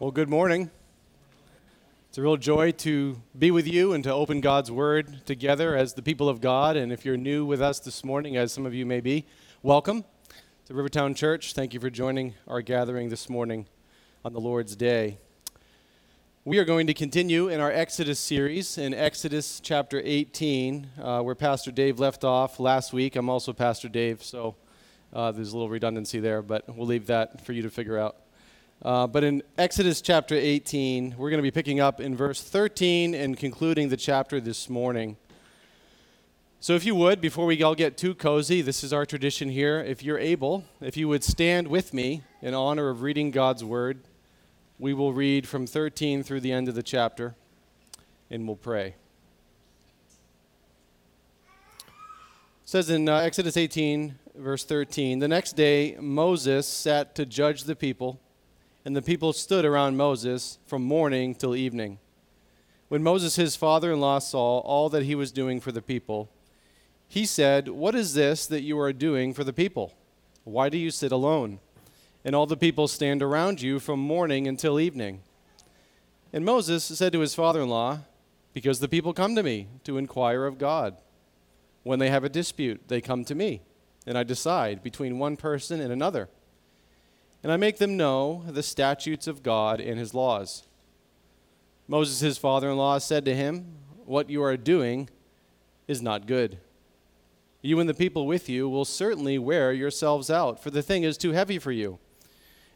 Well, good morning. It's a real joy to be with you and to open God's Word together as the people of God. And if you're new with us this morning, as some of you may be, welcome to Rivertown Church. Thank you for joining our gathering this morning on the Lord's Day. We are going to continue in our Exodus series in Exodus chapter 18, uh, where Pastor Dave left off last week. I'm also Pastor Dave, so uh, there's a little redundancy there, but we'll leave that for you to figure out. Uh, but in Exodus chapter 18, we're going to be picking up in verse 13 and concluding the chapter this morning. So, if you would, before we all get too cozy, this is our tradition here. If you're able, if you would stand with me in honor of reading God's word, we will read from 13 through the end of the chapter and we'll pray. It says in uh, Exodus 18, verse 13 The next day, Moses sat to judge the people and the people stood around Moses from morning till evening. When Moses, his father in law, saw all that he was doing for the people, he said, What is this that you are doing for the people? Why do you sit alone? And all the people stand around you from morning until evening. And Moses said to his father in law, Because the people come to me to inquire of God. When they have a dispute, they come to me, and I decide between one person and another and I make them know the statutes of God and his laws. Moses, his father in law, said to him, What you are doing is not good. You and the people with you will certainly wear yourselves out, for the thing is too heavy for you.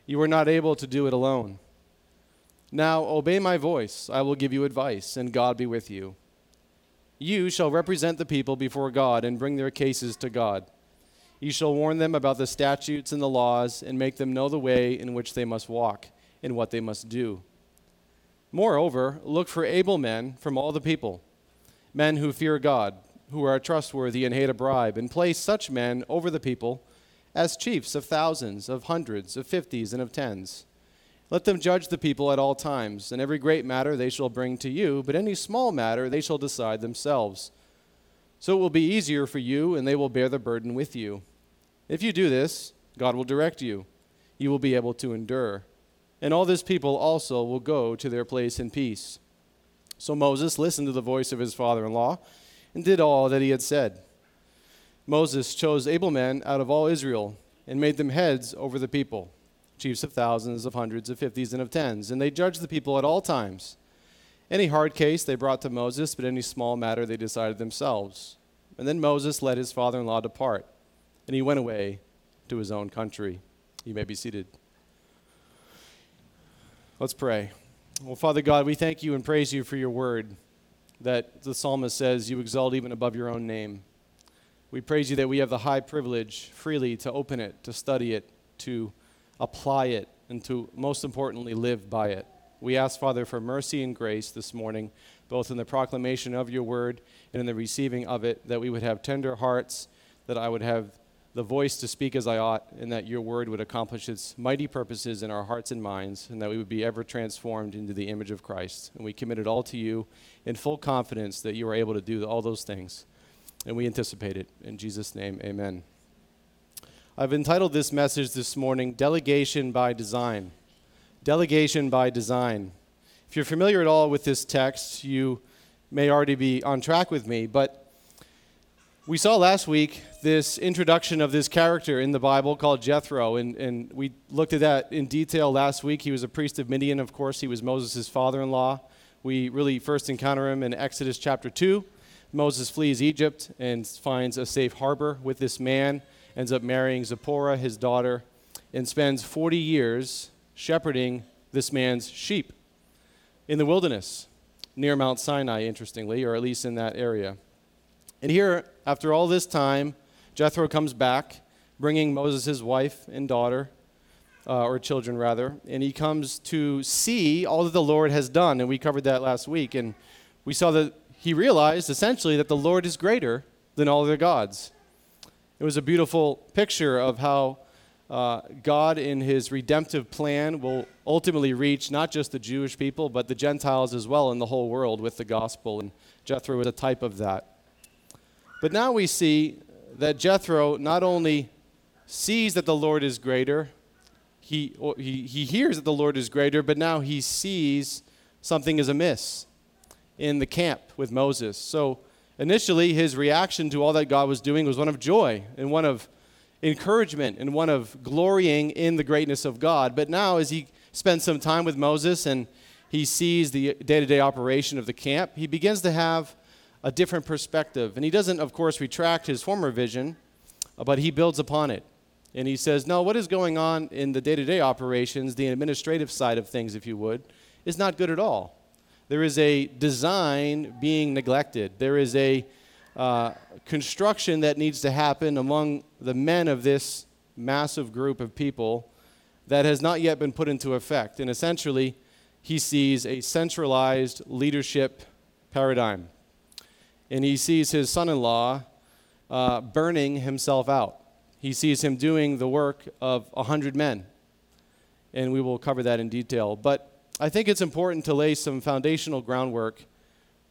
You are not able to do it alone. Now obey my voice, I will give you advice, and God be with you. You shall represent the people before God and bring their cases to God. You shall warn them about the statutes and the laws, and make them know the way in which they must walk, and what they must do. Moreover, look for able men from all the people, men who fear God, who are trustworthy and hate a bribe, and place such men over the people as chiefs of thousands, of hundreds, of fifties, and of tens. Let them judge the people at all times, and every great matter they shall bring to you, but any small matter they shall decide themselves. So it will be easier for you, and they will bear the burden with you. If you do this, God will direct you. You will be able to endure. And all this people also will go to their place in peace. So Moses listened to the voice of his father in law and did all that he had said. Moses chose able men out of all Israel and made them heads over the people, chiefs of thousands, of hundreds, of fifties, and of tens. And they judged the people at all times. Any hard case they brought to Moses, but any small matter they decided themselves. And then Moses let his father in law depart and he went away to his own country. You may be seated. Let's pray. Well, Father God, we thank you and praise you for your word that the psalmist says you exalt even above your own name. We praise you that we have the high privilege freely to open it, to study it, to apply it, and to most importantly live by it. We ask, Father, for mercy and grace this morning, both in the proclamation of your word and in the receiving of it, that we would have tender hearts, that I would have the voice to speak as I ought, and that your word would accomplish its mighty purposes in our hearts and minds, and that we would be ever transformed into the image of Christ. And we commit it all to you in full confidence that you are able to do all those things. And we anticipate it. In Jesus' name, amen. I've entitled this message this morning, Delegation by Design. Delegation by Design. If you're familiar at all with this text, you may already be on track with me, but we saw last week this introduction of this character in the Bible called Jethro, and, and we looked at that in detail last week. He was a priest of Midian, of course, he was Moses' father in law. We really first encounter him in Exodus chapter 2. Moses flees Egypt and finds a safe harbor with this man, ends up marrying Zipporah, his daughter, and spends 40 years shepherding this man's sheep in the wilderness near Mount Sinai, interestingly, or at least in that area. And here, after all this time, Jethro comes back, bringing Moses his wife and daughter, uh, or children rather, and he comes to see all that the Lord has done. And we covered that last week. And we saw that he realized essentially that the Lord is greater than all their gods. It was a beautiful picture of how uh, God, in his redemptive plan, will ultimately reach not just the Jewish people, but the Gentiles as well in the whole world with the gospel. And Jethro was a type of that. But now we see that Jethro not only sees that the Lord is greater, he, he, he hears that the Lord is greater, but now he sees something is amiss in the camp with Moses. So initially, his reaction to all that God was doing was one of joy and one of encouragement and one of glorying in the greatness of God. But now, as he spends some time with Moses and he sees the day to day operation of the camp, he begins to have a different perspective. And he doesn't, of course, retract his former vision, but he builds upon it. And he says, No, what is going on in the day to day operations, the administrative side of things, if you would, is not good at all. There is a design being neglected. There is a uh, construction that needs to happen among the men of this massive group of people that has not yet been put into effect. And essentially, he sees a centralized leadership paradigm. And he sees his son in law uh, burning himself out. He sees him doing the work of a 100 men. And we will cover that in detail. But I think it's important to lay some foundational groundwork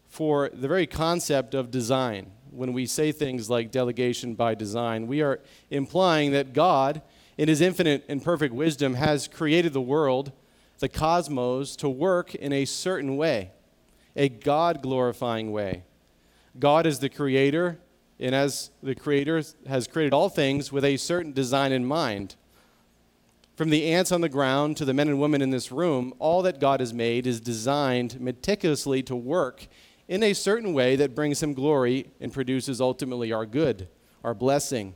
for the very concept of design. When we say things like delegation by design, we are implying that God, in his infinite and perfect wisdom, has created the world, the cosmos, to work in a certain way, a God glorifying way. God is the creator, and as the creator has created all things with a certain design in mind. From the ants on the ground to the men and women in this room, all that God has made is designed meticulously to work in a certain way that brings Him glory and produces ultimately our good, our blessing.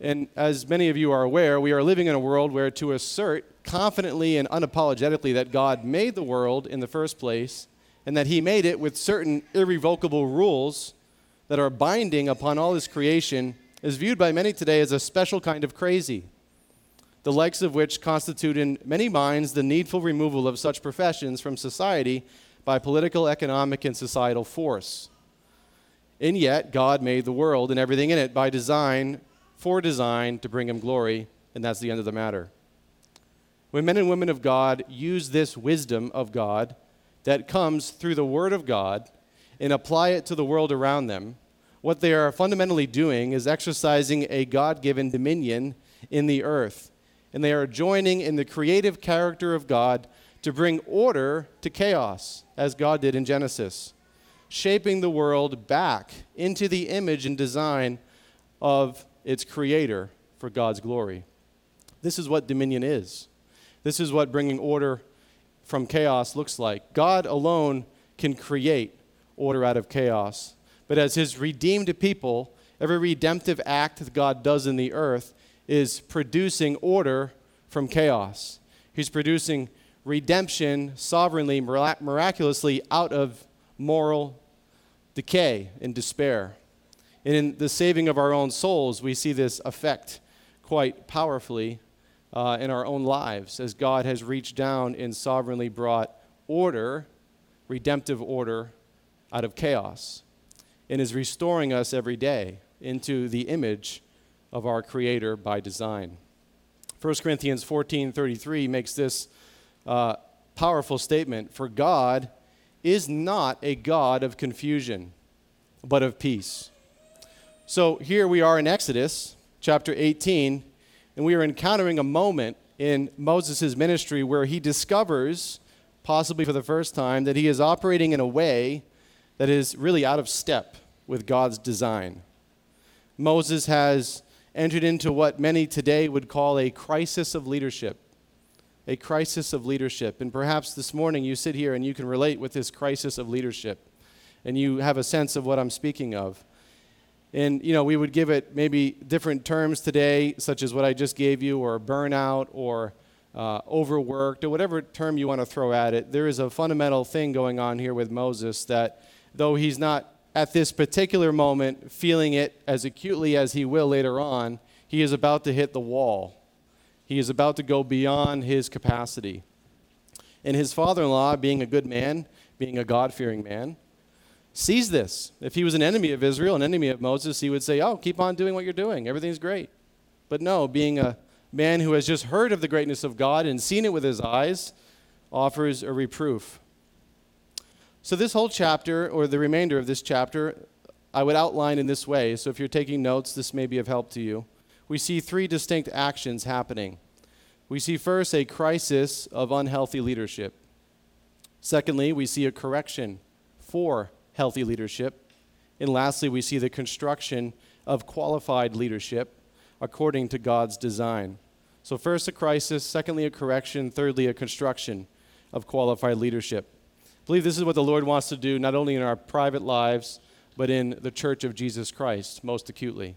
And as many of you are aware, we are living in a world where to assert confidently and unapologetically that God made the world in the first place and that He made it with certain irrevocable rules that are binding upon all His creation is viewed by many today as a special kind of crazy the likes of which constitute in many minds the needful removal of such professions from society by political, economic, and societal force. And yet, God made the world and everything in it by design, for design, to bring Him glory, and that's the end of the matter. When men and women of God use this wisdom of God that comes through the Word of God and apply it to the world around them, what they are fundamentally doing is exercising a God given dominion in the earth and they are joining in the creative character of God to bring order to chaos, as God did in Genesis, shaping the world back into the image and design of its creator for God's glory. This is what dominion is. This is what bringing order from chaos looks like. God alone can create order out of chaos. But as his redeemed people, every redemptive act that God does in the earth is producing order from chaos. He's producing redemption sovereignly, miraculously out of moral decay and despair. And in the saving of our own souls, we see this effect quite powerfully uh, in our own lives as God has reached down and sovereignly brought order, redemptive order, out of chaos and is restoring us every day into the image of our Creator by design. 1 Corinthians 14:33 makes this uh, powerful statement: "For God is not a God of confusion, but of peace." So here we are in Exodus chapter 18, and we are encountering a moment in Moses' ministry where he discovers, possibly for the first time, that he is operating in a way that is really out of step with God's design. Moses has entered into what many today would call a crisis of leadership. A crisis of leadership. And perhaps this morning you sit here and you can relate with this crisis of leadership. And you have a sense of what I'm speaking of. And, you know, we would give it maybe different terms today, such as what I just gave you, or burnout, or uh, overworked, or whatever term you want to throw at it. There is a fundamental thing going on here with Moses that, though he's not at this particular moment, feeling it as acutely as he will later on, he is about to hit the wall. He is about to go beyond his capacity. And his father in law, being a good man, being a God fearing man, sees this. If he was an enemy of Israel, an enemy of Moses, he would say, Oh, keep on doing what you're doing. Everything's great. But no, being a man who has just heard of the greatness of God and seen it with his eyes, offers a reproof. So, this whole chapter, or the remainder of this chapter, I would outline in this way. So, if you're taking notes, this may be of help to you. We see three distinct actions happening. we see first a crisis of unhealthy leadership. Secondly, we see a correction for healthy leadership. And lastly, we see the construction of qualified leadership according to God's design. So, first, a crisis, secondly, a correction, thirdly, a construction of qualified leadership. I believe this is what the Lord wants to do not only in our private lives, but in the church of Jesus Christ most acutely.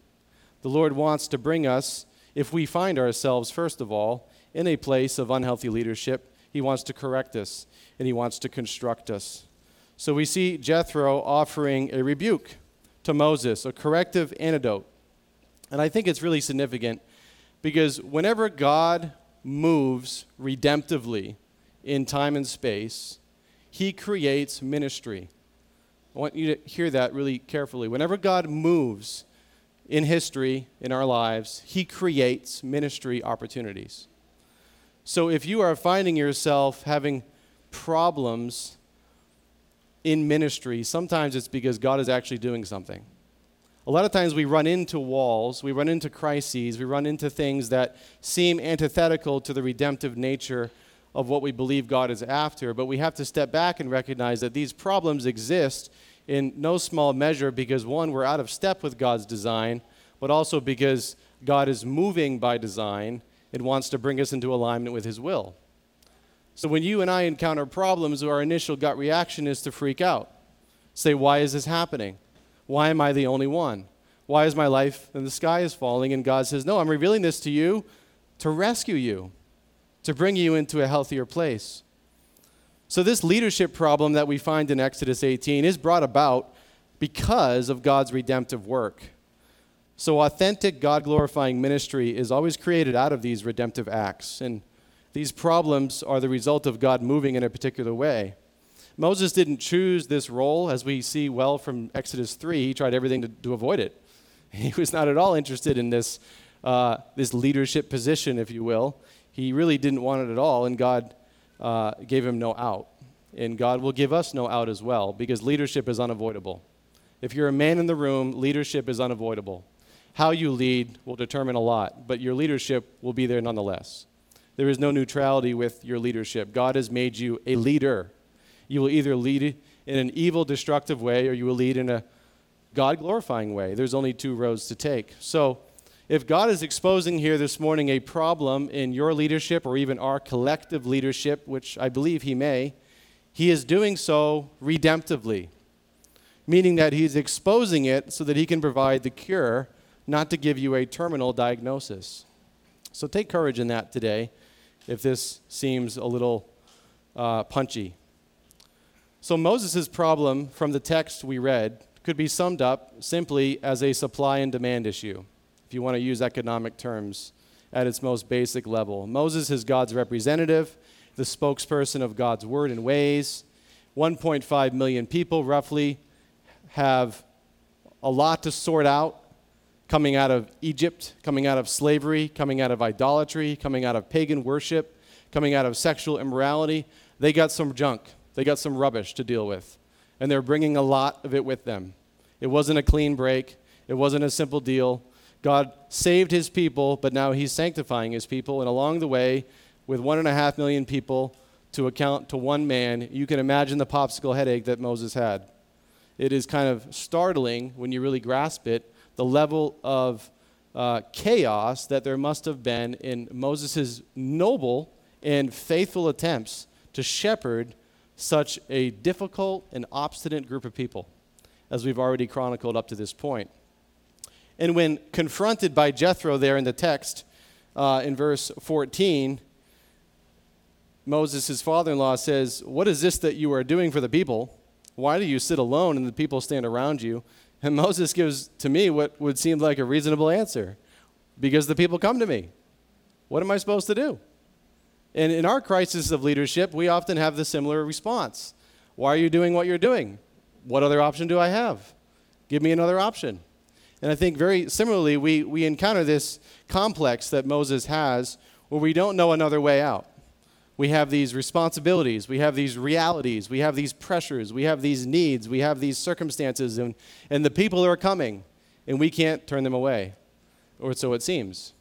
The Lord wants to bring us, if we find ourselves, first of all, in a place of unhealthy leadership, He wants to correct us and He wants to construct us. So we see Jethro offering a rebuke to Moses, a corrective antidote. And I think it's really significant because whenever God moves redemptively in time and space, he creates ministry. I want you to hear that really carefully. Whenever God moves in history, in our lives, he creates ministry opportunities. So if you are finding yourself having problems in ministry, sometimes it's because God is actually doing something. A lot of times we run into walls, we run into crises, we run into things that seem antithetical to the redemptive nature of what we believe God is after, but we have to step back and recognize that these problems exist in no small measure because, one, we're out of step with God's design, but also because God is moving by design and wants to bring us into alignment with His will. So when you and I encounter problems, our initial gut reaction is to freak out. Say, why is this happening? Why am I the only one? Why is my life and the sky is falling? And God says, No, I'm revealing this to you to rescue you, to bring you into a healthier place. So, this leadership problem that we find in Exodus 18 is brought about because of God's redemptive work. So, authentic, God glorifying ministry is always created out of these redemptive acts. And these problems are the result of God moving in a particular way. Moses didn't choose this role, as we see well from Exodus 3. He tried everything to, to avoid it. He was not at all interested in this, uh, this leadership position, if you will. He really didn't want it at all, and God uh, gave him no out. And God will give us no out as well, because leadership is unavoidable. If you're a man in the room, leadership is unavoidable. How you lead will determine a lot, but your leadership will be there nonetheless. There is no neutrality with your leadership. God has made you a leader. You will either lead in an evil, destructive way or you will lead in a God glorifying way. There's only two roads to take. So, if God is exposing here this morning a problem in your leadership or even our collective leadership, which I believe He may, He is doing so redemptively, meaning that He's exposing it so that He can provide the cure, not to give you a terminal diagnosis. So take courage in that today if this seems a little uh, punchy. So, Moses' problem from the text we read could be summed up simply as a supply and demand issue, if you want to use economic terms at its most basic level. Moses is God's representative, the spokesperson of God's word and ways. 1.5 million people, roughly, have a lot to sort out coming out of Egypt, coming out of slavery, coming out of idolatry, coming out of pagan worship, coming out of sexual immorality. They got some junk, they got some rubbish to deal with. And they're bringing a lot of it with them. It wasn't a clean break, it wasn't a simple deal. God saved his people, but now he's sanctifying his people. And along the way, with one and a half million people to account to one man, you can imagine the popsicle headache that Moses had. It is kind of startling when you really grasp it the level of uh, chaos that there must have been in Moses' noble and faithful attempts to shepherd such a difficult and obstinate group of people, as we've already chronicled up to this point. And when confronted by Jethro there in the text, uh, in verse 14, Moses, his father in law, says, What is this that you are doing for the people? Why do you sit alone and the people stand around you? And Moses gives to me what would seem like a reasonable answer because the people come to me. What am I supposed to do? And in our crisis of leadership, we often have the similar response Why are you doing what you're doing? What other option do I have? Give me another option. And I think very similarly, we, we encounter this complex that Moses has where we don't know another way out we have these responsibilities, we have these realities, we have these pressures, we have these needs, we have these circumstances, and, and the people are coming, and we can't turn them away, or so it seems.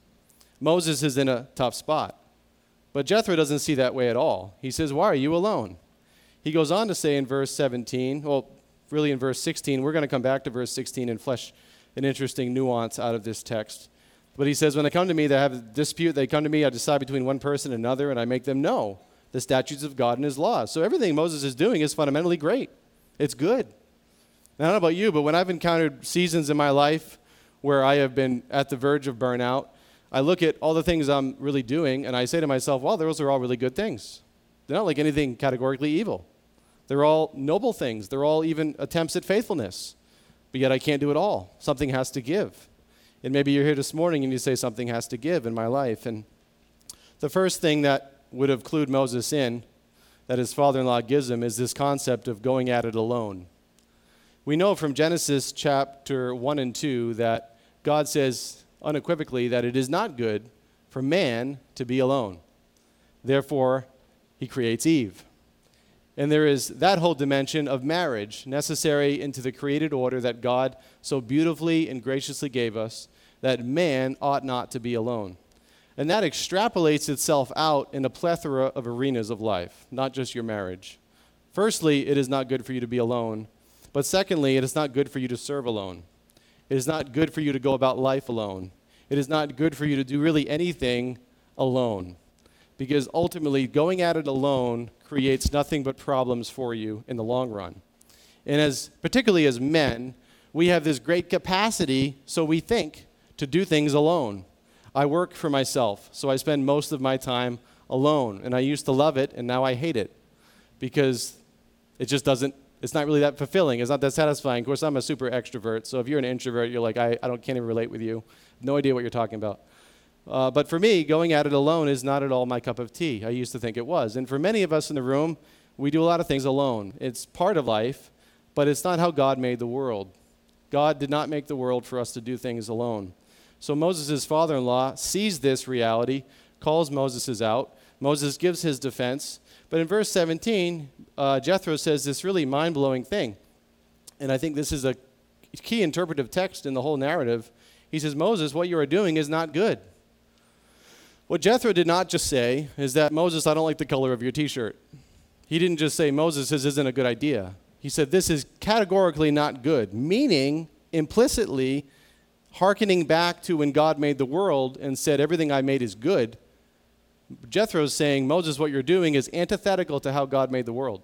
Moses is in a tough spot. But Jethro doesn't see that way at all. He says, Why are you alone? He goes on to say in verse 17, well, really in verse 16, we're going to come back to verse 16 and flesh an interesting nuance out of this text. But he says, When they come to me, they have a dispute, they come to me, I decide between one person and another, and I make them know the statutes of God and his laws. So everything Moses is doing is fundamentally great. It's good. I don't know about you, but when I've encountered seasons in my life where I have been at the verge of burnout, I look at all the things I'm really doing and I say to myself, well, those are all really good things. They're not like anything categorically evil. They're all noble things. They're all even attempts at faithfulness. But yet I can't do it all. Something has to give. And maybe you're here this morning and you say something has to give in my life. And the first thing that would have clued Moses in, that his father in law gives him, is this concept of going at it alone. We know from Genesis chapter 1 and 2 that God says unequivocally that it is not good for man to be alone. Therefore, he creates Eve. And there is that whole dimension of marriage necessary into the created order that God so beautifully and graciously gave us that man ought not to be alone. And that extrapolates itself out in a plethora of arenas of life, not just your marriage. Firstly, it is not good for you to be alone. But secondly, it is not good for you to serve alone. It is not good for you to go about life alone. It is not good for you to do really anything alone. Because ultimately, going at it alone creates nothing but problems for you in the long run. And as particularly as men, we have this great capacity, so we think, to do things alone. I work for myself, so I spend most of my time alone. And I used to love it, and now I hate it because it just doesn't it's not really that fulfilling. It's not that satisfying. Of course, I'm a super extrovert. So if you're an introvert, you're like, I, I don't, can't even relate with you. No idea what you're talking about. Uh, but for me, going at it alone is not at all my cup of tea. I used to think it was. And for many of us in the room, we do a lot of things alone. It's part of life, but it's not how God made the world. God did not make the world for us to do things alone. So Moses' father in law sees this reality, calls Moses out. Moses gives his defense. But in verse 17, uh, Jethro says this really mind blowing thing. And I think this is a key interpretive text in the whole narrative. He says, Moses, what you are doing is not good. What Jethro did not just say is that, Moses, I don't like the color of your t shirt. He didn't just say, Moses, this isn't a good idea. He said, This is categorically not good, meaning implicitly hearkening back to when God made the world and said, Everything I made is good. Jethro is saying, Moses, what you're doing is antithetical to how God made the world.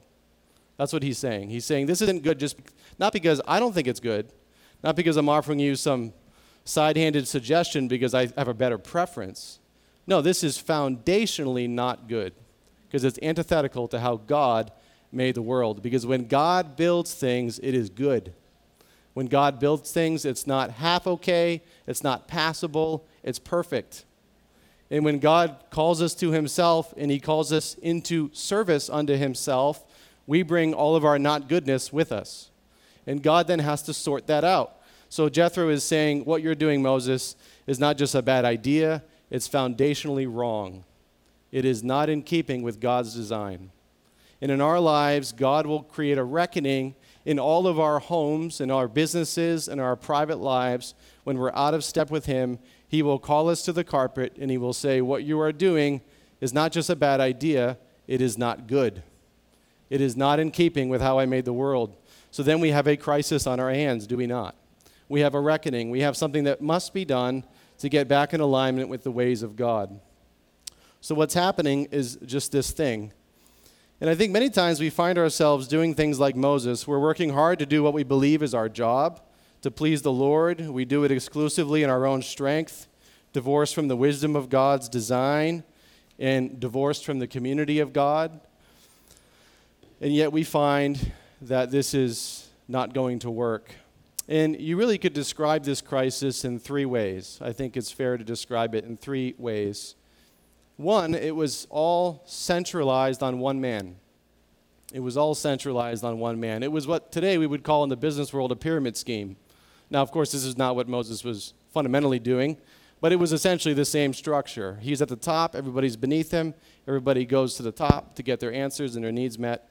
That's what he's saying. He's saying this isn't good just not because I don't think it's good, not because I'm offering you some side-handed suggestion because I have a better preference. No, this is foundationally not good because it's antithetical to how God made the world. Because when God builds things, it is good. When God builds things, it's not half okay, it's not passable, it's perfect. And when God calls us to himself and he calls us into service unto himself, we bring all of our not goodness with us. And God then has to sort that out. So Jethro is saying, What you're doing, Moses, is not just a bad idea, it's foundationally wrong. It is not in keeping with God's design. And in our lives, God will create a reckoning in all of our homes, in our businesses, in our private lives when we're out of step with Him he will call us to the carpet and he will say, What you are doing is not just a bad idea, it is not good. It is not in keeping with how I made the world. So then we have a crisis on our hands, do we not? We have a reckoning. We have something that must be done to get back in alignment with the ways of God. So what's happening is just this thing. And I think many times we find ourselves doing things like Moses. We're working hard to do what we believe is our job to please the Lord. We do it exclusively in our own strength, divorced from the wisdom of God's design, and divorced from the community of God. And yet we find that this is not going to work. And you really could describe this crisis in three ways. I think it's fair to describe it in three ways. One, it was all centralized on one man. It was all centralized on one man. It was what today we would call in the business world a pyramid scheme. Now, of course, this is not what Moses was fundamentally doing, but it was essentially the same structure. He's at the top, everybody's beneath him, everybody goes to the top to get their answers and their needs met.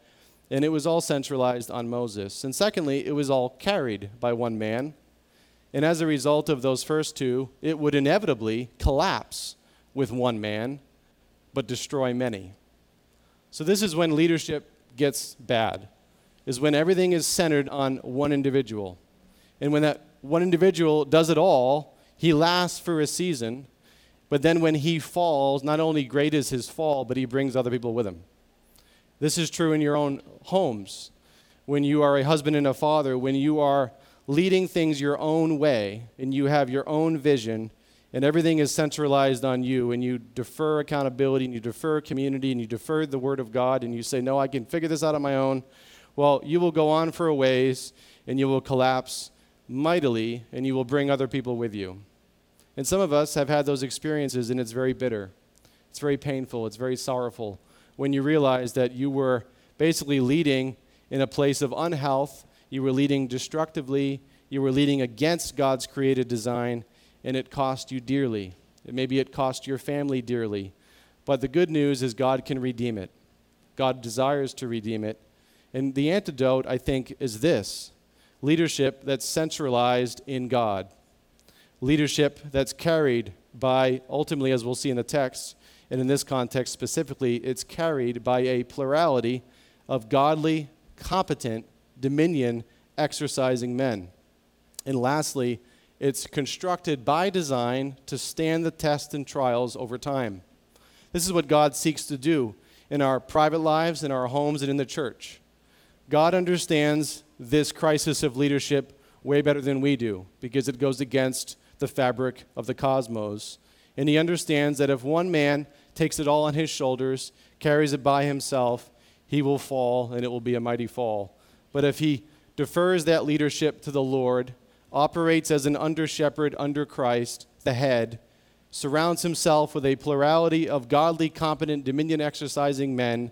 And it was all centralized on Moses. And secondly, it was all carried by one man. And as a result of those first two, it would inevitably collapse with one man but destroy many. So, this is when leadership gets bad, is when everything is centered on one individual. And when that one individual does it all, he lasts for a season, but then when he falls, not only great is his fall, but he brings other people with him. This is true in your own homes. When you are a husband and a father, when you are leading things your own way and you have your own vision and everything is centralized on you and you defer accountability and you defer community and you defer the word of God and you say, No, I can figure this out on my own, well, you will go on for a ways and you will collapse mightily and you will bring other people with you. And some of us have had those experiences and it's very bitter. It's very painful. It's very sorrowful when you realize that you were basically leading in a place of unhealth you were leading destructively. You were leading against God's created design, and it cost you dearly. Maybe it cost your family dearly. But the good news is God can redeem it. God desires to redeem it. And the antidote, I think, is this leadership that's centralized in God, leadership that's carried by, ultimately, as we'll see in the text, and in this context specifically, it's carried by a plurality of godly, competent dominion exercising men. And lastly, it's constructed by design to stand the test and trials over time. This is what God seeks to do in our private lives, in our homes, and in the church. God understands this crisis of leadership way better than we do because it goes against the fabric of the cosmos. And He understands that if one man takes it all on his shoulders, carries it by himself, he will fall and it will be a mighty fall. But if he defers that leadership to the Lord, operates as an under shepherd under Christ, the head, surrounds himself with a plurality of godly, competent, dominion exercising men,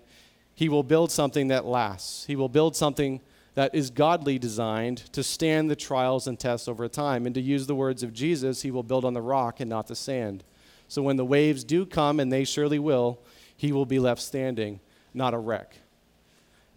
he will build something that lasts. He will build something that is godly designed to stand the trials and tests over time. And to use the words of Jesus, he will build on the rock and not the sand. So when the waves do come, and they surely will, he will be left standing, not a wreck.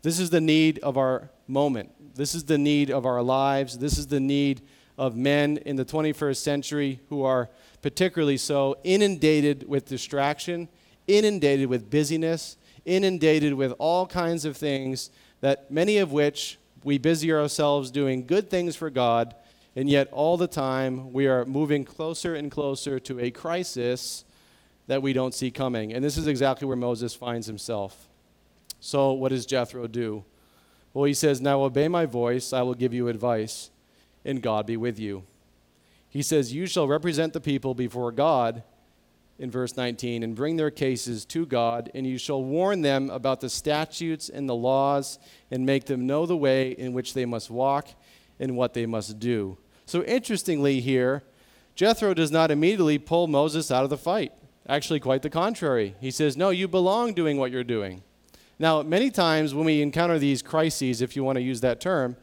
This is the need of our moment. This is the need of our lives. This is the need of men in the 21st century who are particularly so inundated with distraction, inundated with busyness, inundated with all kinds of things that many of which we busy ourselves doing good things for God, and yet all the time we are moving closer and closer to a crisis that we don't see coming. And this is exactly where Moses finds himself. So, what does Jethro do? Well, he says, Now obey my voice, I will give you advice, and God be with you. He says, You shall represent the people before God, in verse 19, and bring their cases to God, and you shall warn them about the statutes and the laws, and make them know the way in which they must walk and what they must do. So, interestingly, here, Jethro does not immediately pull Moses out of the fight. Actually, quite the contrary. He says, No, you belong doing what you're doing. Now, many times when we encounter these crises, if you want to use that term,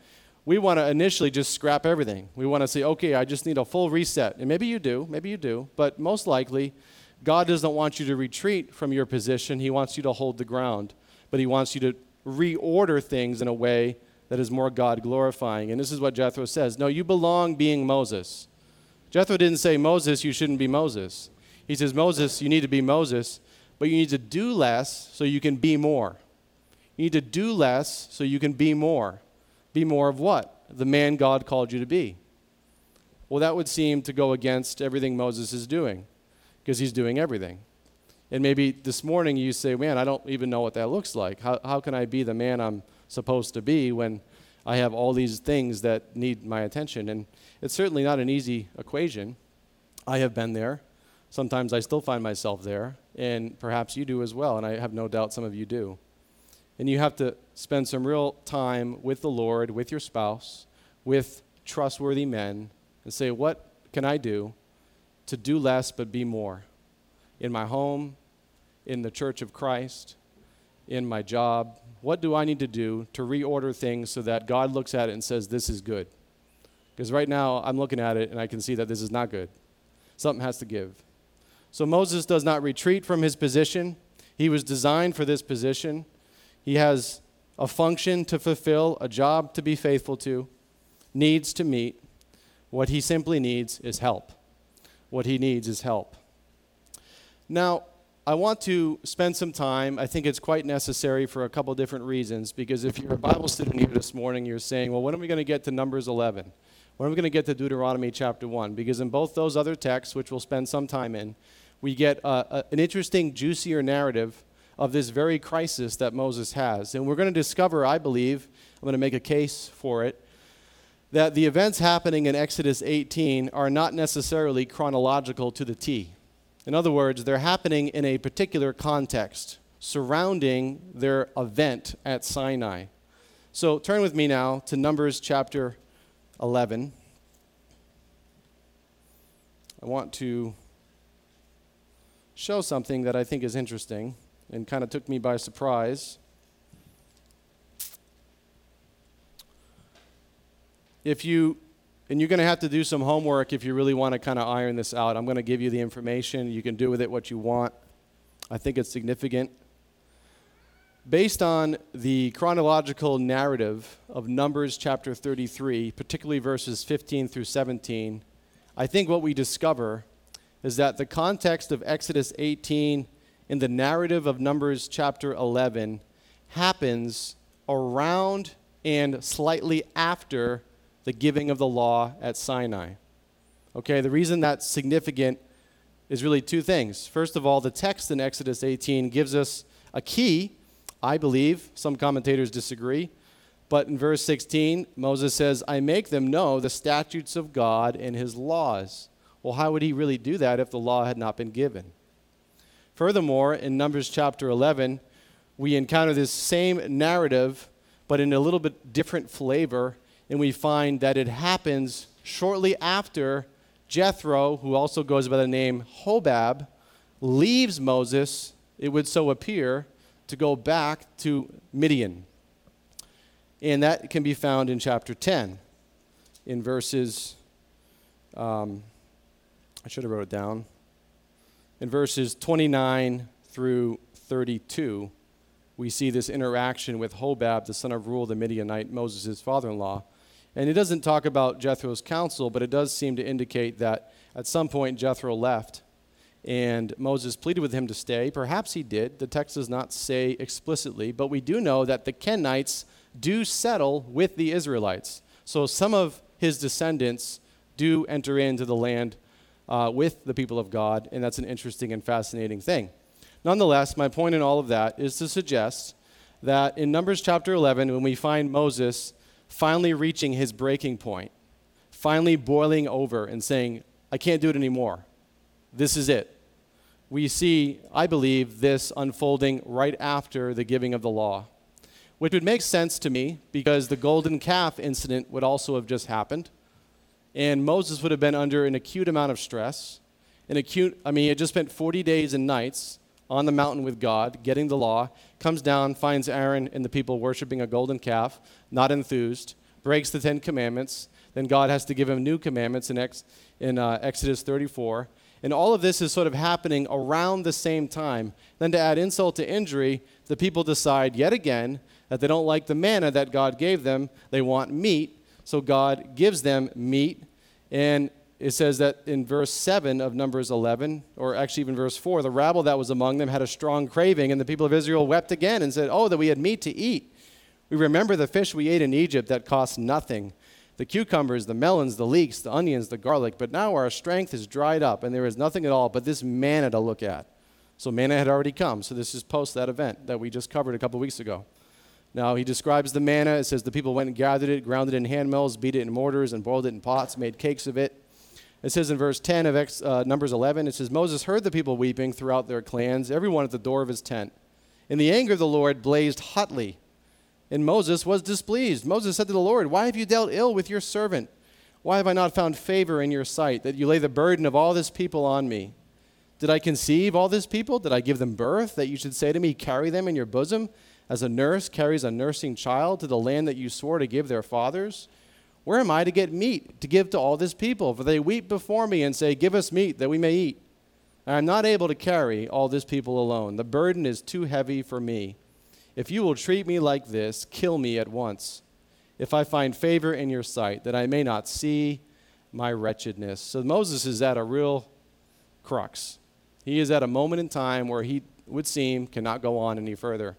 we want to initially just scrap everything. We want to say, okay, I just need a full reset. And maybe you do, maybe you do, but most likely, God doesn't want you to retreat from your position. He wants you to hold the ground, but He wants you to reorder things in a way that is more God glorifying. And this is what Jethro says No, you belong being Moses. Jethro didn't say, Moses, you shouldn't be Moses. He says, Moses, you need to be Moses, but you need to do less so you can be more. You need to do less so you can be more. Be more of what? The man God called you to be. Well, that would seem to go against everything Moses is doing because he's doing everything. And maybe this morning you say, Man, I don't even know what that looks like. How, how can I be the man I'm supposed to be when I have all these things that need my attention? And it's certainly not an easy equation. I have been there. Sometimes I still find myself there, and perhaps you do as well, and I have no doubt some of you do. And you have to spend some real time with the Lord, with your spouse, with trustworthy men, and say, What can I do to do less but be more? In my home, in the church of Christ, in my job. What do I need to do to reorder things so that God looks at it and says, This is good? Because right now I'm looking at it and I can see that this is not good. Something has to give. So Moses does not retreat from his position. He was designed for this position. He has a function to fulfill, a job to be faithful to, needs to meet. What he simply needs is help. What he needs is help. Now, I want to spend some time. I think it's quite necessary for a couple different reasons. Because if you're a Bible student here this morning, you're saying, well, when are we going to get to Numbers 11? When are we going to get to Deuteronomy chapter 1? Because in both those other texts, which we'll spend some time in, we get uh, a, an interesting, juicier narrative of this very crisis that Moses has. And we're going to discover, I believe, I'm going to make a case for it, that the events happening in Exodus 18 are not necessarily chronological to the T. In other words, they're happening in a particular context surrounding their event at Sinai. So turn with me now to Numbers chapter 11. I want to show something that I think is interesting and kind of took me by surprise. If you and you're going to have to do some homework if you really want to kind of iron this out. I'm going to give you the information. You can do with it what you want. I think it's significant. Based on the chronological narrative of Numbers chapter 33, particularly verses 15 through 17, I think what we discover is that the context of Exodus 18 in the narrative of Numbers chapter 11 happens around and slightly after the giving of the law at Sinai. Okay, the reason that's significant is really two things. First of all, the text in Exodus 18 gives us a key, I believe. Some commentators disagree. But in verse 16, Moses says, I make them know the statutes of God and his laws. Well, how would he really do that if the law had not been given? Furthermore, in Numbers chapter 11, we encounter this same narrative, but in a little bit different flavor and we find that it happens shortly after Jethro, who also goes by the name Hobab, leaves Moses, it would so appear, to go back to Midian. And that can be found in chapter 10, in verses, um, I should have wrote it down, in verses 29 through 32. We see this interaction with Hobab, the son of Reuel the Midianite, Moses' father in law. And it doesn't talk about Jethro's counsel, but it does seem to indicate that at some point Jethro left and Moses pleaded with him to stay. Perhaps he did. The text does not say explicitly, but we do know that the Kenites do settle with the Israelites. So some of his descendants do enter into the land uh, with the people of God, and that's an interesting and fascinating thing. Nonetheless, my point in all of that is to suggest that in Numbers chapter 11, when we find Moses finally reaching his breaking point, finally boiling over and saying, I can't do it anymore. This is it. We see, I believe, this unfolding right after the giving of the law, which would make sense to me because the golden calf incident would also have just happened. And Moses would have been under an acute amount of stress. An acute, I mean, he had just spent 40 days and nights on the mountain with God, getting the law, comes down, finds Aaron and the people worshiping a golden calf, not enthused, breaks the Ten Commandments. Then God has to give him new commandments in, Ex, in uh, Exodus 34. And all of this is sort of happening around the same time. Then, to add insult to injury, the people decide yet again that they don't like the manna that God gave them. They want meat. So, God gives them meat. And it says that in verse 7 of Numbers 11, or actually even verse 4, the rabble that was among them had a strong craving, and the people of Israel wept again and said, Oh, that we had meat to eat. We remember the fish we ate in Egypt that cost nothing the cucumbers, the melons, the leeks, the onions, the garlic, but now our strength is dried up, and there is nothing at all but this manna to look at. So, manna had already come. So, this is post that event that we just covered a couple weeks ago. Now, he describes the manna. It says the people went and gathered it, ground it in hand mills, beat it in mortars, and boiled it in pots, made cakes of it. It says in verse 10 of uh, Numbers 11, it says, Moses heard the people weeping throughout their clans, everyone at the door of his tent. And the anger of the Lord blazed hotly, and Moses was displeased. Moses said to the Lord, Why have you dealt ill with your servant? Why have I not found favor in your sight, that you lay the burden of all this people on me? Did I conceive all this people? Did I give them birth, that you should say to me, Carry them in your bosom, as a nurse carries a nursing child to the land that you swore to give their fathers? Where am I to get meat to give to all this people? For they weep before me and say, Give us meat that we may eat. I am not able to carry all this people alone. The burden is too heavy for me. If you will treat me like this, kill me at once. If I find favor in your sight, that I may not see my wretchedness. So Moses is at a real crux. He is at a moment in time where he would seem cannot go on any further.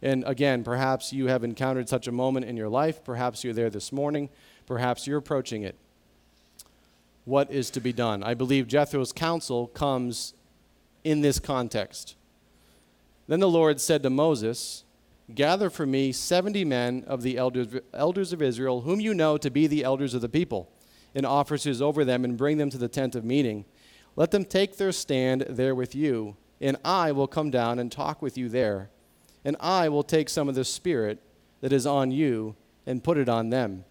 And again, perhaps you have encountered such a moment in your life. Perhaps you're there this morning. Perhaps you're approaching it. What is to be done? I believe Jethro's counsel comes in this context. Then the Lord said to Moses, Gather for me 70 men of the elders, elders of Israel, whom you know to be the elders of the people, and officers over them, and bring them to the tent of meeting. Let them take their stand there with you, and I will come down and talk with you there. And I will take some of the Spirit that is on you and put it on them.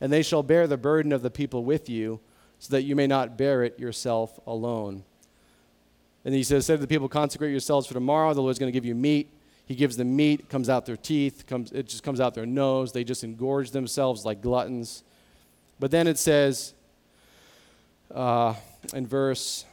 And they shall bear the burden of the people with you, so that you may not bear it yourself alone. And he says, Say to the people, consecrate yourselves for tomorrow. The Lord's going to give you meat. He gives them meat, comes out their teeth, comes, it just comes out their nose. They just engorge themselves like gluttons. But then it says uh, in verse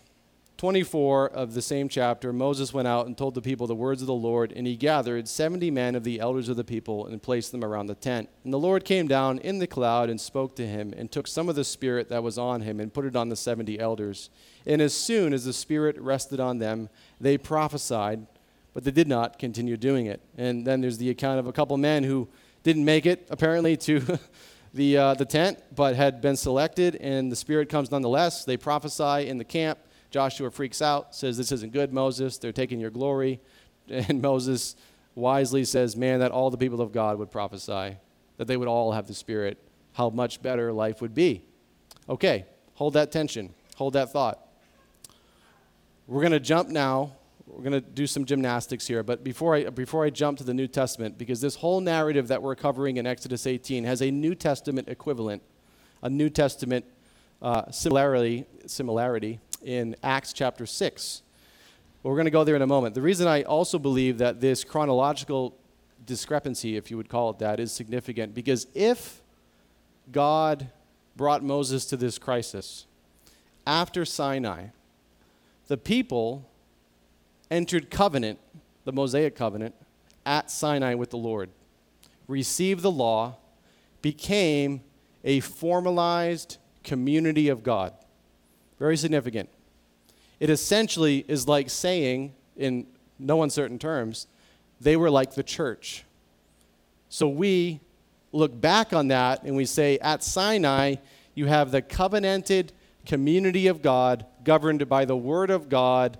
24 of the same chapter Moses went out and told the people the words of the Lord, and he gathered 70 men of the elders of the people and placed them around the tent. And the Lord came down in the cloud and spoke to him, and took some of the Spirit that was on him and put it on the 70 elders. And as soon as the Spirit rested on them, they prophesied, but they did not continue doing it. And then there's the account of a couple men who didn't make it, apparently, to. the, uh, the tent, but had been selected, and the Spirit comes nonetheless. They prophesy in the camp. Joshua freaks out, says, This isn't good, Moses. They're taking your glory. And Moses wisely says, Man, that all the people of God would prophesy, that they would all have the Spirit, how much better life would be. Okay, hold that tension, hold that thought. We're going to jump now. We're going to do some gymnastics here, but before I, before I jump to the New Testament, because this whole narrative that we're covering in Exodus 18 has a New Testament equivalent, a New Testament uh, similarity, similarity in Acts chapter 6. We're going to go there in a moment. The reason I also believe that this chronological discrepancy, if you would call it that, is significant because if God brought Moses to this crisis after Sinai, the people entered covenant, the Mosaic covenant, at Sinai with the Lord, received the law, became a formalized community of God. Very significant. It essentially is like saying, in no uncertain terms, they were like the church. So we look back on that and we say, at Sinai, you have the covenanted community of God governed by the Word of God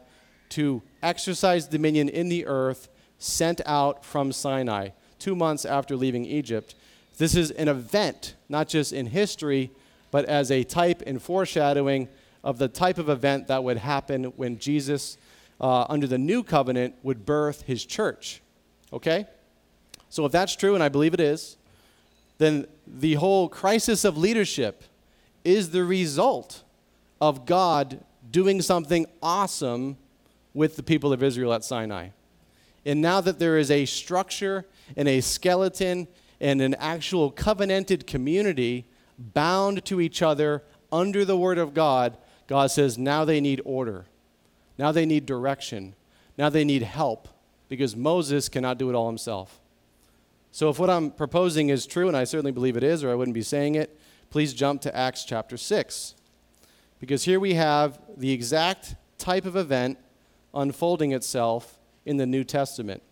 to exercise dominion in the earth, sent out from Sinai two months after leaving Egypt. This is an event, not just in history, but as a type and foreshadowing of the type of event that would happen when Jesus, uh, under the new covenant, would birth his church. Okay? So if that's true, and I believe it is, then the whole crisis of leadership is the result of God doing something awesome with the people of Israel at Sinai. And now that there is a structure and a skeleton and an actual covenanted community bound to each other under the Word of God, God says now they need order. Now they need direction. Now they need help because Moses cannot do it all himself. So, if what I'm proposing is true, and I certainly believe it is, or I wouldn't be saying it, please jump to Acts chapter 6. Because here we have the exact type of event unfolding itself in the New Testament.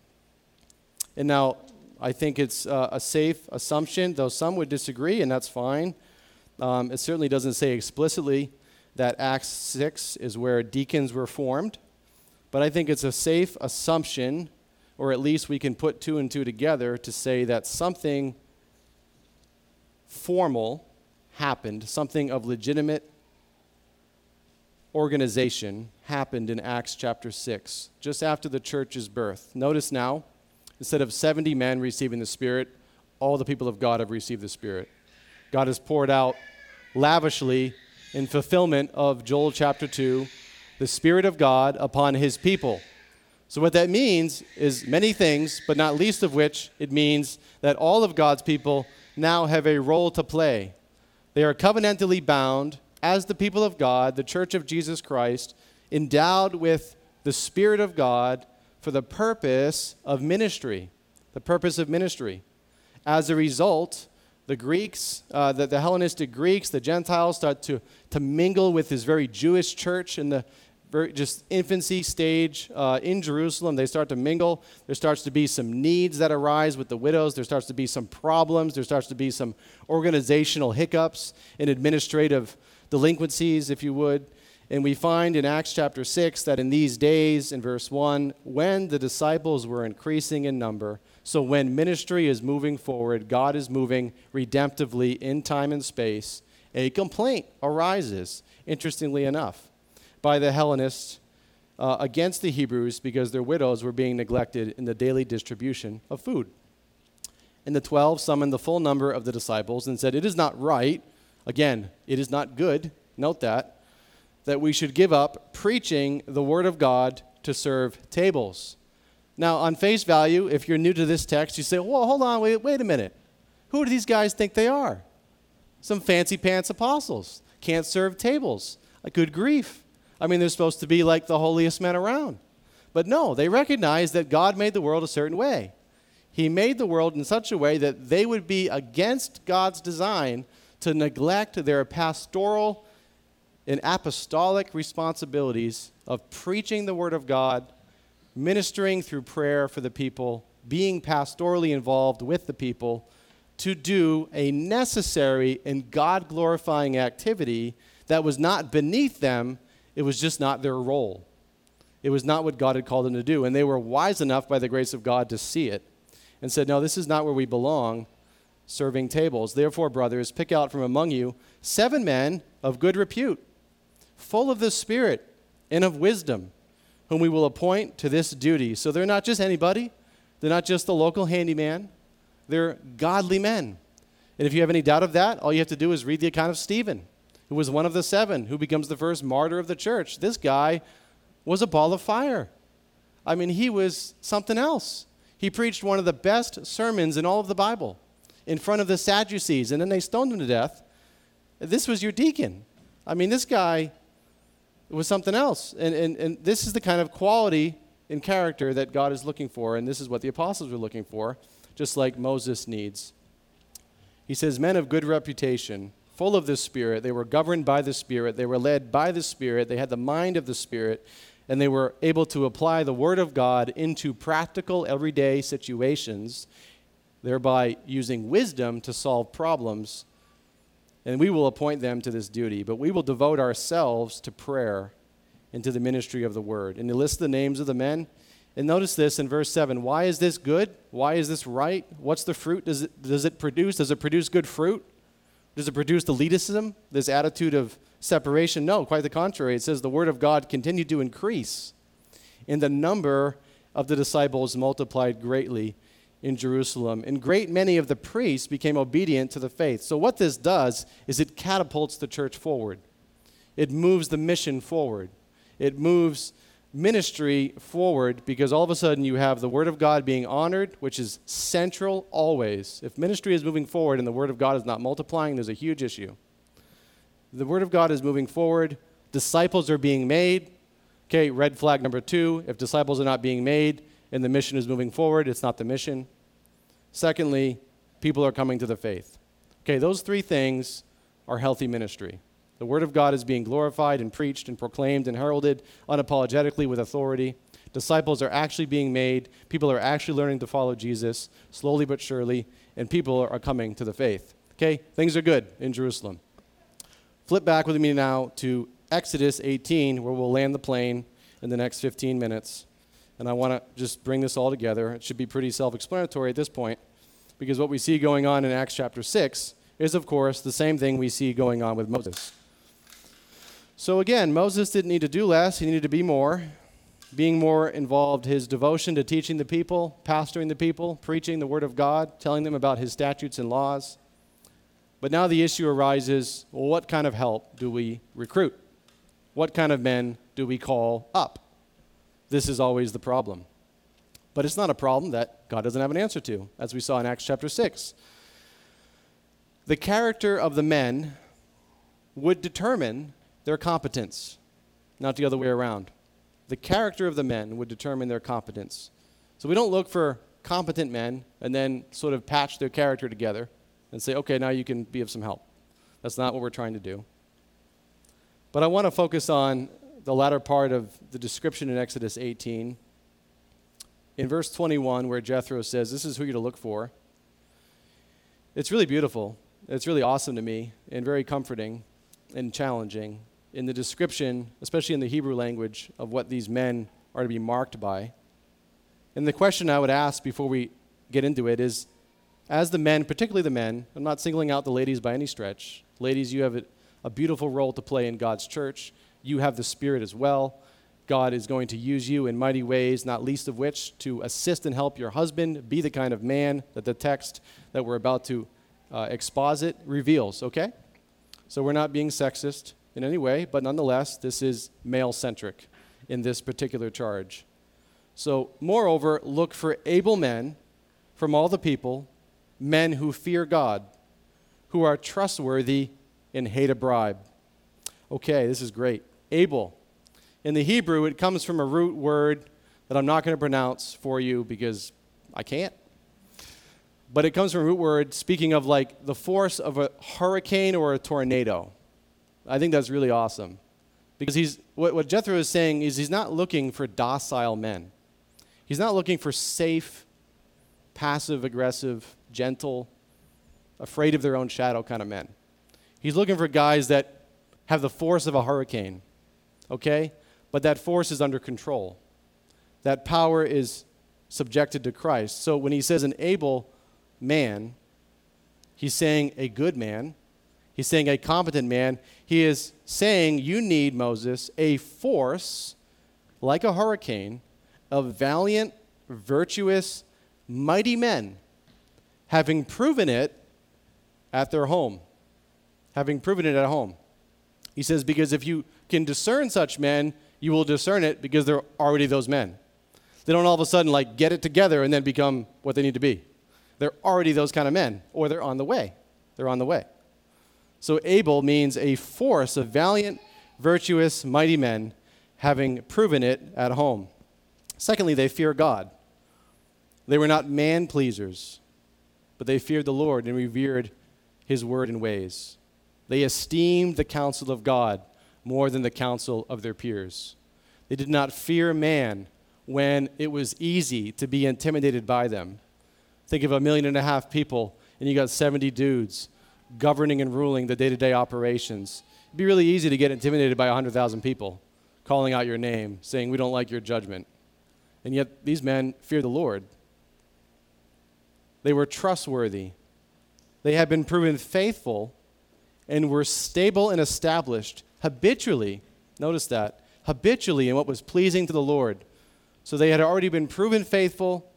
And now, I think it's uh, a safe assumption, though some would disagree, and that's fine. Um, it certainly doesn't say explicitly that Acts 6 is where deacons were formed, but I think it's a safe assumption, or at least we can put two and two together to say that something formal happened, something of legitimate organization happened in Acts chapter 6, just after the church's birth. Notice now, instead of 70 men receiving the Spirit, all the people of God have received the Spirit. God has poured out lavishly in fulfillment of Joel chapter 2 the Spirit of God upon his people. So, what that means is many things, but not least of which, it means that all of God's people now have a role to play. They are covenantally bound as the people of God, the church of Jesus Christ, endowed with the Spirit of God for the purpose of ministry. The purpose of ministry. As a result, the Greeks, uh, the, the Hellenistic Greeks, the Gentiles start to, to mingle with this very Jewish church in the very just infancy stage uh, in Jerusalem. They start to mingle. There starts to be some needs that arise with the widows. There starts to be some problems. There starts to be some organizational hiccups and administrative delinquencies, if you would. And we find in Acts chapter 6 that in these days, in verse 1, when the disciples were increasing in number, so when ministry is moving forward, God is moving redemptively in time and space, a complaint arises, interestingly enough by the Hellenists uh, against the Hebrews because their widows were being neglected in the daily distribution of food. And the twelve summoned the full number of the disciples and said, It is not right, again, it is not good, note that, that we should give up preaching the word of God to serve tables. Now, on face value, if you're new to this text, you say, Well, hold on, wait, wait a minute. Who do these guys think they are? Some fancy pants apostles. Can't serve tables. A good grief. I mean, they're supposed to be like the holiest men around. But no, they recognize that God made the world a certain way. He made the world in such a way that they would be against God's design to neglect their pastoral and apostolic responsibilities of preaching the Word of God, ministering through prayer for the people, being pastorally involved with the people, to do a necessary and God glorifying activity that was not beneath them, it was just not their role. It was not what God had called them to do. And they were wise enough by the grace of God to see it and said, No, this is not where we belong, serving tables. Therefore, brothers, pick out from among you seven men of good repute, full of the Spirit and of wisdom, whom we will appoint to this duty. So they're not just anybody, they're not just the local handyman, they're godly men. And if you have any doubt of that, all you have to do is read the account of Stephen who was one of the seven, who becomes the first martyr of the church. This guy was a ball of fire. I mean, he was something else. He preached one of the best sermons in all of the Bible in front of the Sadducees, and then they stoned him to death. This was your deacon. I mean, this guy was something else. And, and, and this is the kind of quality and character that God is looking for, and this is what the apostles were looking for, just like Moses needs. He says, Men of good reputation full of the Spirit. They were governed by the Spirit. They were led by the Spirit. They had the mind of the Spirit. And they were able to apply the Word of God into practical, everyday situations, thereby using wisdom to solve problems. And we will appoint them to this duty. But we will devote ourselves to prayer and to the ministry of the Word. And he lists the names of the men. And notice this in verse 7. Why is this good? Why is this right? What's the fruit? Does it, does it produce? Does it produce good fruit? Does it produce elitism, this attitude of separation? No, quite the contrary. It says the word of God continued to increase, and the number of the disciples multiplied greatly in Jerusalem. And great many of the priests became obedient to the faith. So, what this does is it catapults the church forward, it moves the mission forward, it moves ministry forward because all of a sudden you have the Word of God being honored, which is central always. If ministry is moving forward and the Word of God is not multiplying, there's a huge issue. The Word of God is moving forward, disciples are being made. Okay, red flag number two if disciples are not being made and the mission is moving forward, it's not the mission. Secondly, people are coming to the faith. Okay, those three things are healthy ministry. The Word of God is being glorified and preached and proclaimed and heralded unapologetically with authority. Disciples are actually being made. People are actually learning to follow Jesus, slowly but surely, and people are coming to the faith. Okay, things are good in Jerusalem. Flip back with me now to Exodus 18, where we'll land the plane in the next 15 minutes. And I want to just bring this all together. It should be pretty self explanatory at this point, because what we see going on in Acts chapter 6 is, of course, the same thing we see going on with Moses. So again, Moses didn't need to do less, he needed to be more. Being more involved his devotion to teaching the people, pastoring the people, preaching the word of God, telling them about his statutes and laws. But now the issue arises well, what kind of help do we recruit? What kind of men do we call up? This is always the problem. But it's not a problem that God doesn't have an answer to, as we saw in Acts chapter 6. The character of the men would determine their competence, not the other way around. The character of the men would determine their competence. So we don't look for competent men and then sort of patch their character together and say, okay, now you can be of some help. That's not what we're trying to do. But I want to focus on the latter part of the description in Exodus 18. In verse 21, where Jethro says, This is who you're to look for, it's really beautiful. It's really awesome to me and very comforting and challenging in the description, especially in the Hebrew language, of what these men are to be marked by. And the question I would ask before we get into it is as the men, particularly the men, I'm not singling out the ladies by any stretch. Ladies, you have a, a beautiful role to play in God's church. You have the Spirit as well. God is going to use you in mighty ways, not least of which to assist and help your husband be the kind of man that the text that we're about to uh, exposit reveals, okay? So we're not being sexist in any way, but nonetheless, this is male centric in this particular charge. So, moreover, look for able men from all the people, men who fear God, who are trustworthy and hate a bribe. Okay, this is great. Able. In the Hebrew, it comes from a root word that I'm not going to pronounce for you because I can't. But it comes from a root word speaking of like the force of a hurricane or a tornado. I think that's really awesome. Because he's, what, what Jethro is saying is he's not looking for docile men. He's not looking for safe, passive, aggressive, gentle, afraid of their own shadow kind of men. He's looking for guys that have the force of a hurricane, okay? But that force is under control. That power is subjected to Christ. So when he says an able man, he's saying a good man, he's saying a competent man. He is saying you need, Moses, a force like a hurricane of valiant, virtuous, mighty men, having proven it at their home. Having proven it at home. He says, because if you can discern such men, you will discern it because they're already those men. They don't all of a sudden like get it together and then become what they need to be. They're already those kind of men, or they're on the way. They're on the way. So able means a force of valiant, virtuous, mighty men having proven it at home. Secondly, they fear God. They were not man pleasers, but they feared the Lord and revered his word and ways. They esteemed the counsel of God more than the counsel of their peers. They did not fear man when it was easy to be intimidated by them. Think of a million and a half people, and you got 70 dudes governing and ruling the day to day operations. It'd be really easy to get intimidated by 100,000 people calling out your name, saying, We don't like your judgment. And yet, these men fear the Lord. They were trustworthy. They had been proven faithful and were stable and established habitually. Notice that habitually in what was pleasing to the Lord. So they had already been proven faithful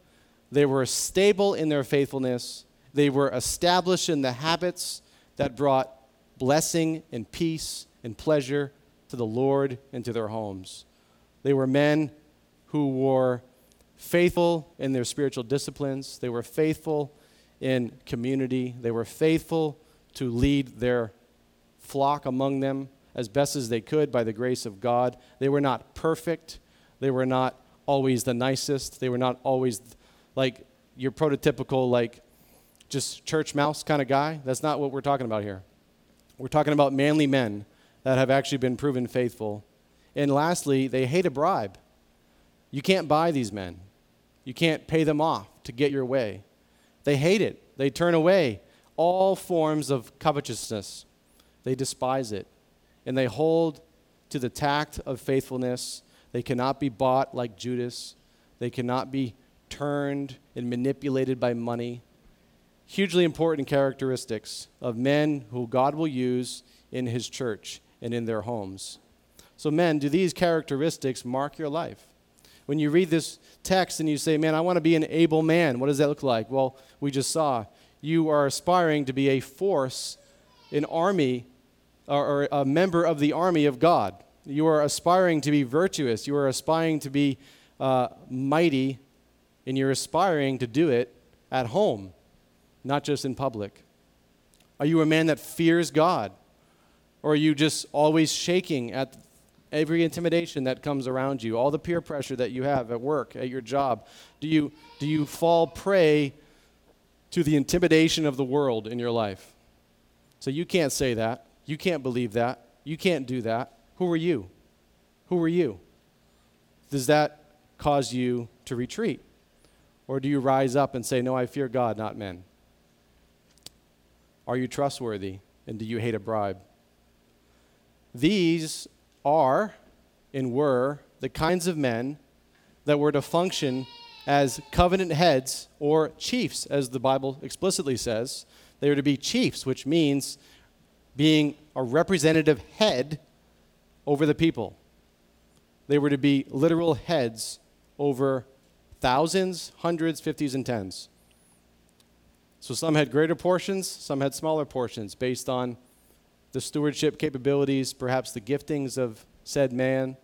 they were stable in their faithfulness. They were established in the habits that brought blessing and peace and pleasure to the Lord and to their homes. They were men who were faithful in their spiritual disciplines. They were faithful in community. They were faithful to lead their flock among them as best as they could by the grace of God. They were not perfect. They were not always the nicest. They were not always like your prototypical, like just church mouse kind of guy. That's not what we're talking about here. We're talking about manly men that have actually been proven faithful. And lastly, they hate a bribe. You can't buy these men, you can't pay them off to get your way. They hate it, they turn away all forms of covetousness, they despise it. And they hold to the tact of faithfulness. They cannot be bought like Judas. They cannot be turned and manipulated by money. Hugely important characteristics of men who God will use in his church and in their homes. So, men, do these characteristics mark your life? When you read this text and you say, Man, I want to be an able man, what does that look like? Well, we just saw you are aspiring to be a force, an army, or, or a member of the army of God. You are aspiring to be virtuous. You are aspiring to be uh, mighty and you're aspiring to do it at home, not just in public? Are you a man that fears God? Or are you just always shaking at every intimidation that comes around you, all the peer pressure that you have at work, at your job? Do you, do you fall prey to the intimidation of the world in your life? So you can't say that. You can't believe that. You can't do that. Who are you? Who are you? Does that cause you to retreat? Or do you rise up and say, No, I fear God, not men? Are you trustworthy? And do you hate a bribe? These are and were the kinds of men that were to function as covenant heads or chiefs, as the Bible explicitly says. They were to be chiefs, which means being a representative head over the people. They were to be literal heads over thousands, hundreds, fifties, and tens. So some had greater portions, some had smaller portions based on the stewardship capabilities, perhaps the giftings of said man.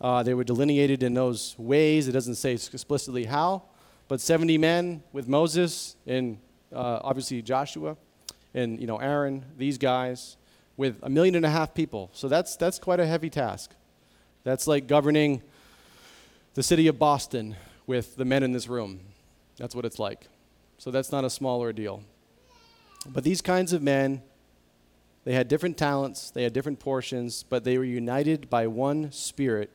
Uh, they were delineated in those ways. It doesn't say explicitly how, but 70 men with Moses and uh, obviously Joshua and you know Aaron, these guys, with a million and a half people. So that's that's quite a heavy task. That's like governing the city of Boston with the men in this room. That's what it's like. So that's not a small ordeal. But these kinds of men, they had different talents, they had different portions, but they were united by one spirit.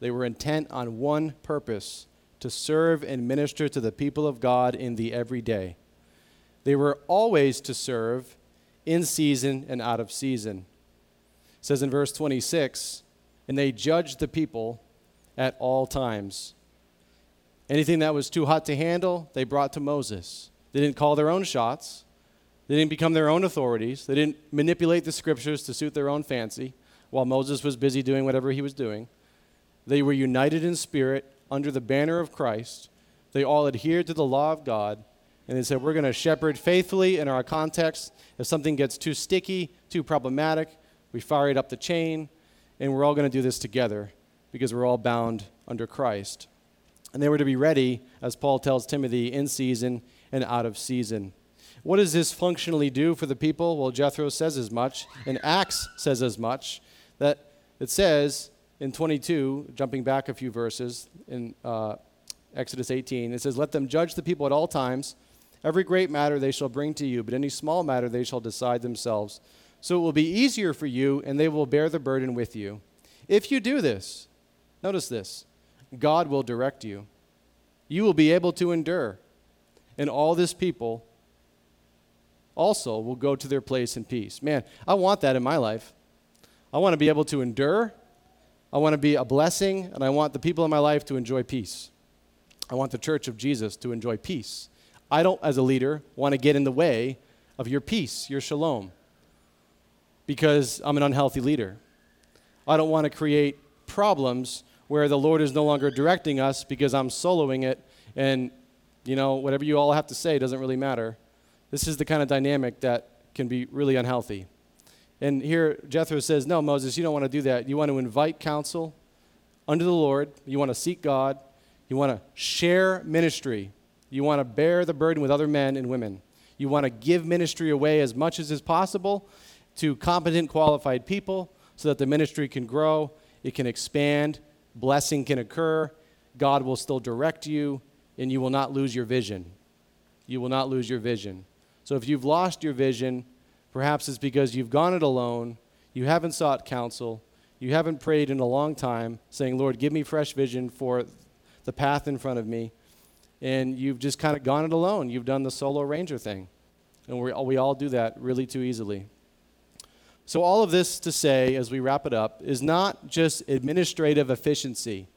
They were intent on one purpose to serve and minister to the people of God in the everyday. They were always to serve in season and out of season. It says in verse 26, and they judged the people at all times. Anything that was too hot to handle, they brought to Moses. They didn't call their own shots. They didn't become their own authorities. They didn't manipulate the scriptures to suit their own fancy while Moses was busy doing whatever he was doing. They were united in spirit under the banner of Christ. They all adhered to the law of God. And they said, We're going to shepherd faithfully in our context. If something gets too sticky, too problematic, we fire it up the chain. And we're all going to do this together because we're all bound under Christ. And they were to be ready, as Paul tells Timothy, in season and out of season. What does this functionally do for the people? Well, Jethro says as much, and Acts says as much, that it says in 22, jumping back a few verses in uh, Exodus 18, it says, Let them judge the people at all times. Every great matter they shall bring to you, but any small matter they shall decide themselves. So it will be easier for you, and they will bear the burden with you. If you do this, notice this God will direct you. You will be able to endure. And all this people also will go to their place in peace. Man, I want that in my life. I want to be able to endure. I want to be a blessing, and I want the people in my life to enjoy peace. I want the church of Jesus to enjoy peace. I don't, as a leader, want to get in the way of your peace, your shalom, because I'm an unhealthy leader. I don't want to create problems where the Lord is no longer directing us because I'm soloing it and, you know, whatever you all have to say doesn't really matter. This is the kind of dynamic that can be really unhealthy. And here Jethro says, No, Moses, you don't want to do that. You want to invite counsel under the Lord, you want to seek God, you want to share ministry, you want to bear the burden with other men and women. You want to give ministry away as much as is possible to competent, qualified people so that the ministry can grow, it can expand, blessing can occur, God will still direct you, and you will not lose your vision. You will not lose your vision. So if you've lost your vision, perhaps it's because you've gone it alone, you haven't sought counsel, you haven't prayed in a long time, saying, Lord, give me fresh vision for the path in front of me, and you've just kind of gone it alone. You've done the solo ranger thing. And we, we all do that really too easily. So, all of this to say, as we wrap it up, is not just administrative efficiency.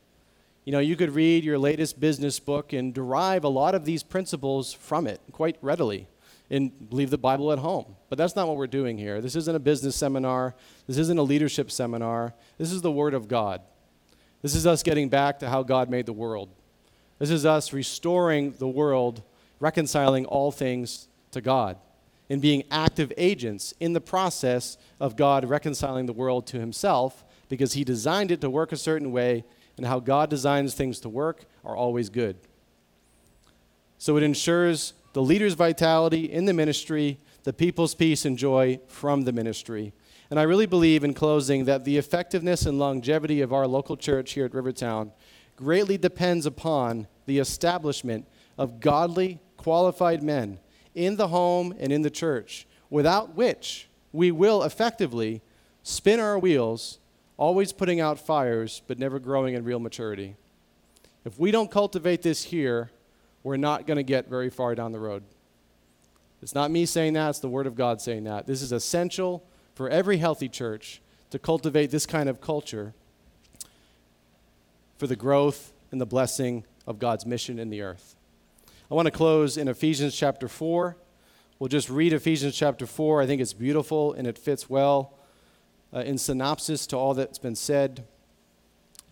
You know, you could read your latest business book and derive a lot of these principles from it quite readily and leave the Bible at home. But that's not what we're doing here. This isn't a business seminar, this isn't a leadership seminar. This is the Word of God. This is us getting back to how God made the world. This is us restoring the world, reconciling all things to God and being active agents in the process of God reconciling the world to himself because he designed it to work a certain way, and how God designs things to work are always good. So it ensures the leader's vitality in the ministry, the people's peace and joy from the ministry. And I really believe, in closing, that the effectiveness and longevity of our local church here at Rivertown greatly depends upon the establishment of godly, qualified men in the home and in the church, without which we will effectively spin our wheels always putting out fires, but never growing in real maturity. If we don't cultivate this here, we're not going to get very far down the road. It's not me saying that, it's the Word of God saying that. This is essential for every healthy church to cultivate this kind of culture for the growth and the blessing of God's mission in the earth. I want to close in Ephesians chapter 4. We'll just read Ephesians chapter 4. I think it's beautiful and it fits well uh, in synopsis to all that's been said.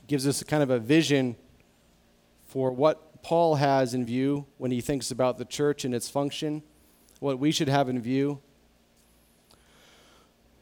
It gives us a kind of a vision for what Paul has in view when he thinks about the church and its function, what we should have in view.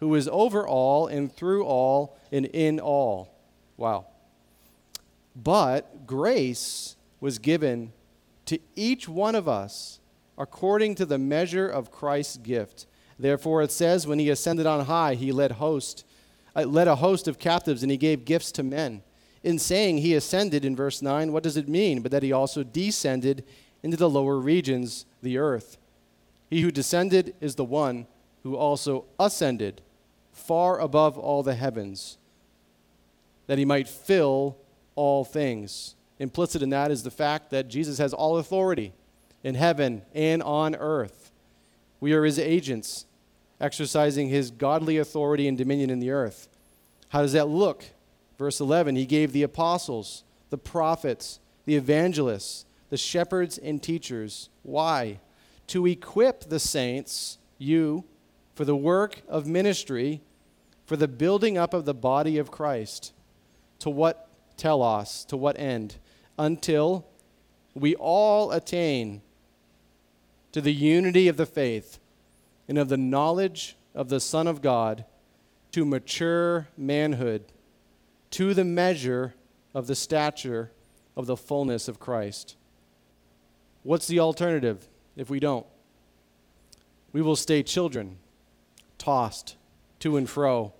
who is over all and through all and in all. Wow. But grace was given to each one of us according to the measure of Christ's gift. Therefore, it says, when he ascended on high, he led host, uh, led a host of captives, and he gave gifts to men. In saying he ascended in verse 9, what does it mean? But that he also descended into the lower regions, the earth. He who descended is the one who also ascended far above all the heavens, that he might fill all things. Implicit in that is the fact that Jesus has all authority in heaven and on earth. We are his agents, exercising his godly authority and dominion in the earth. How does that look? Verse 11 He gave the apostles, the prophets, the evangelists, the shepherds, and teachers. Why? To equip the saints, you, for the work of ministry, for the building up of the body of Christ. To what telos? To what end? Until we all attain to the unity of the faith and of the knowledge of the Son of God, to mature manhood, to the measure of the stature of the fullness of Christ. What's the alternative if we don't? We will stay children, tossed to and fro,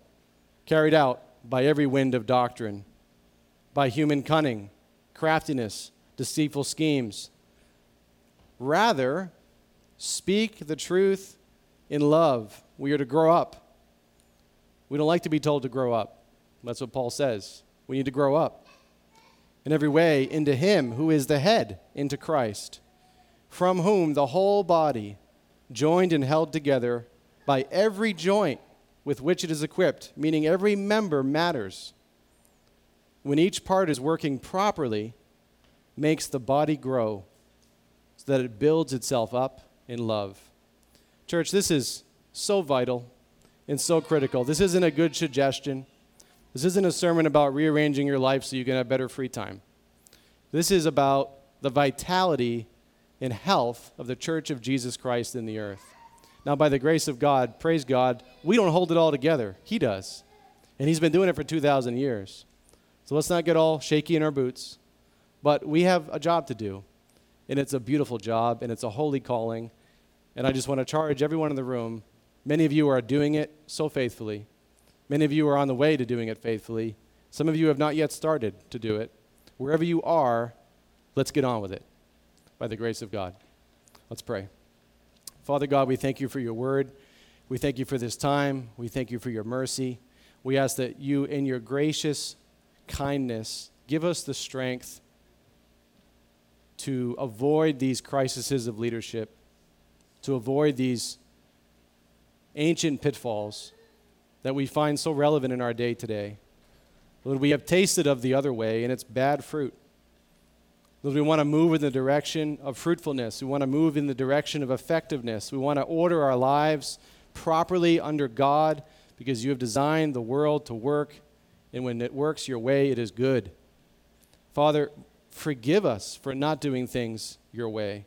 carried out by every wind of doctrine, by human cunning, craftiness, deceitful schemes. Rather, Speak the truth in love. We are to grow up. We don't like to be told to grow up. That's what Paul says. We need to grow up in every way into Him who is the head, into Christ, from whom the whole body, joined and held together by every joint with which it is equipped, meaning every member matters, when each part is working properly, makes the body grow so that it builds itself up in love. Church, this is so vital and so critical. This isn't a good suggestion. This isn't a sermon about rearranging your life so you can have better free time. This is about the vitality and health of the church of Jesus Christ in the earth. Now, by the grace of God, praise God, we don't hold it all together. He does. And He's been doing it for 2,000 years. So let's not get all shaky in our boots. But we have a job to do. And it's a beautiful job, and it's a holy calling. And I just want to charge everyone in the room. Many of you are doing it so faithfully. Many of you are on the way to doing it faithfully. Some of you have not yet started to do it. Wherever you are, let's get on with it by the grace of God. Let's pray. Father God, we thank you for your word. We thank you for this time. We thank you for your mercy. We ask that you, in your gracious kindness, give us the strength to avoid these crises of leadership to avoid these ancient pitfalls that we find so relevant in our day today. Lord, we have tasted of the other way, and it's bad fruit. We want to move in the direction of fruitfulness. We want to move in the direction of effectiveness. We want to order our lives properly under God because you have designed the world to work, and when it works your way, it is good. Father, forgive us for not doing things your way.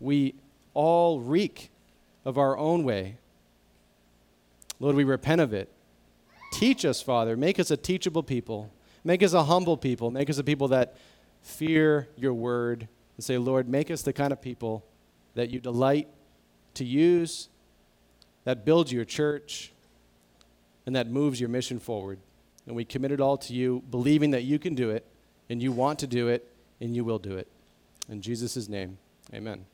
We all reek of our own way. Lord, we repent of it. Teach us, Father. Make us a teachable people. Make us a humble people. Make us a people that fear your word and say, Lord, make us the kind of people that you delight to use, that builds your church, and that moves your mission forward. And we commit it all to you, believing that you can do it, and you want to do it, and you will do it. In Jesus' name, amen.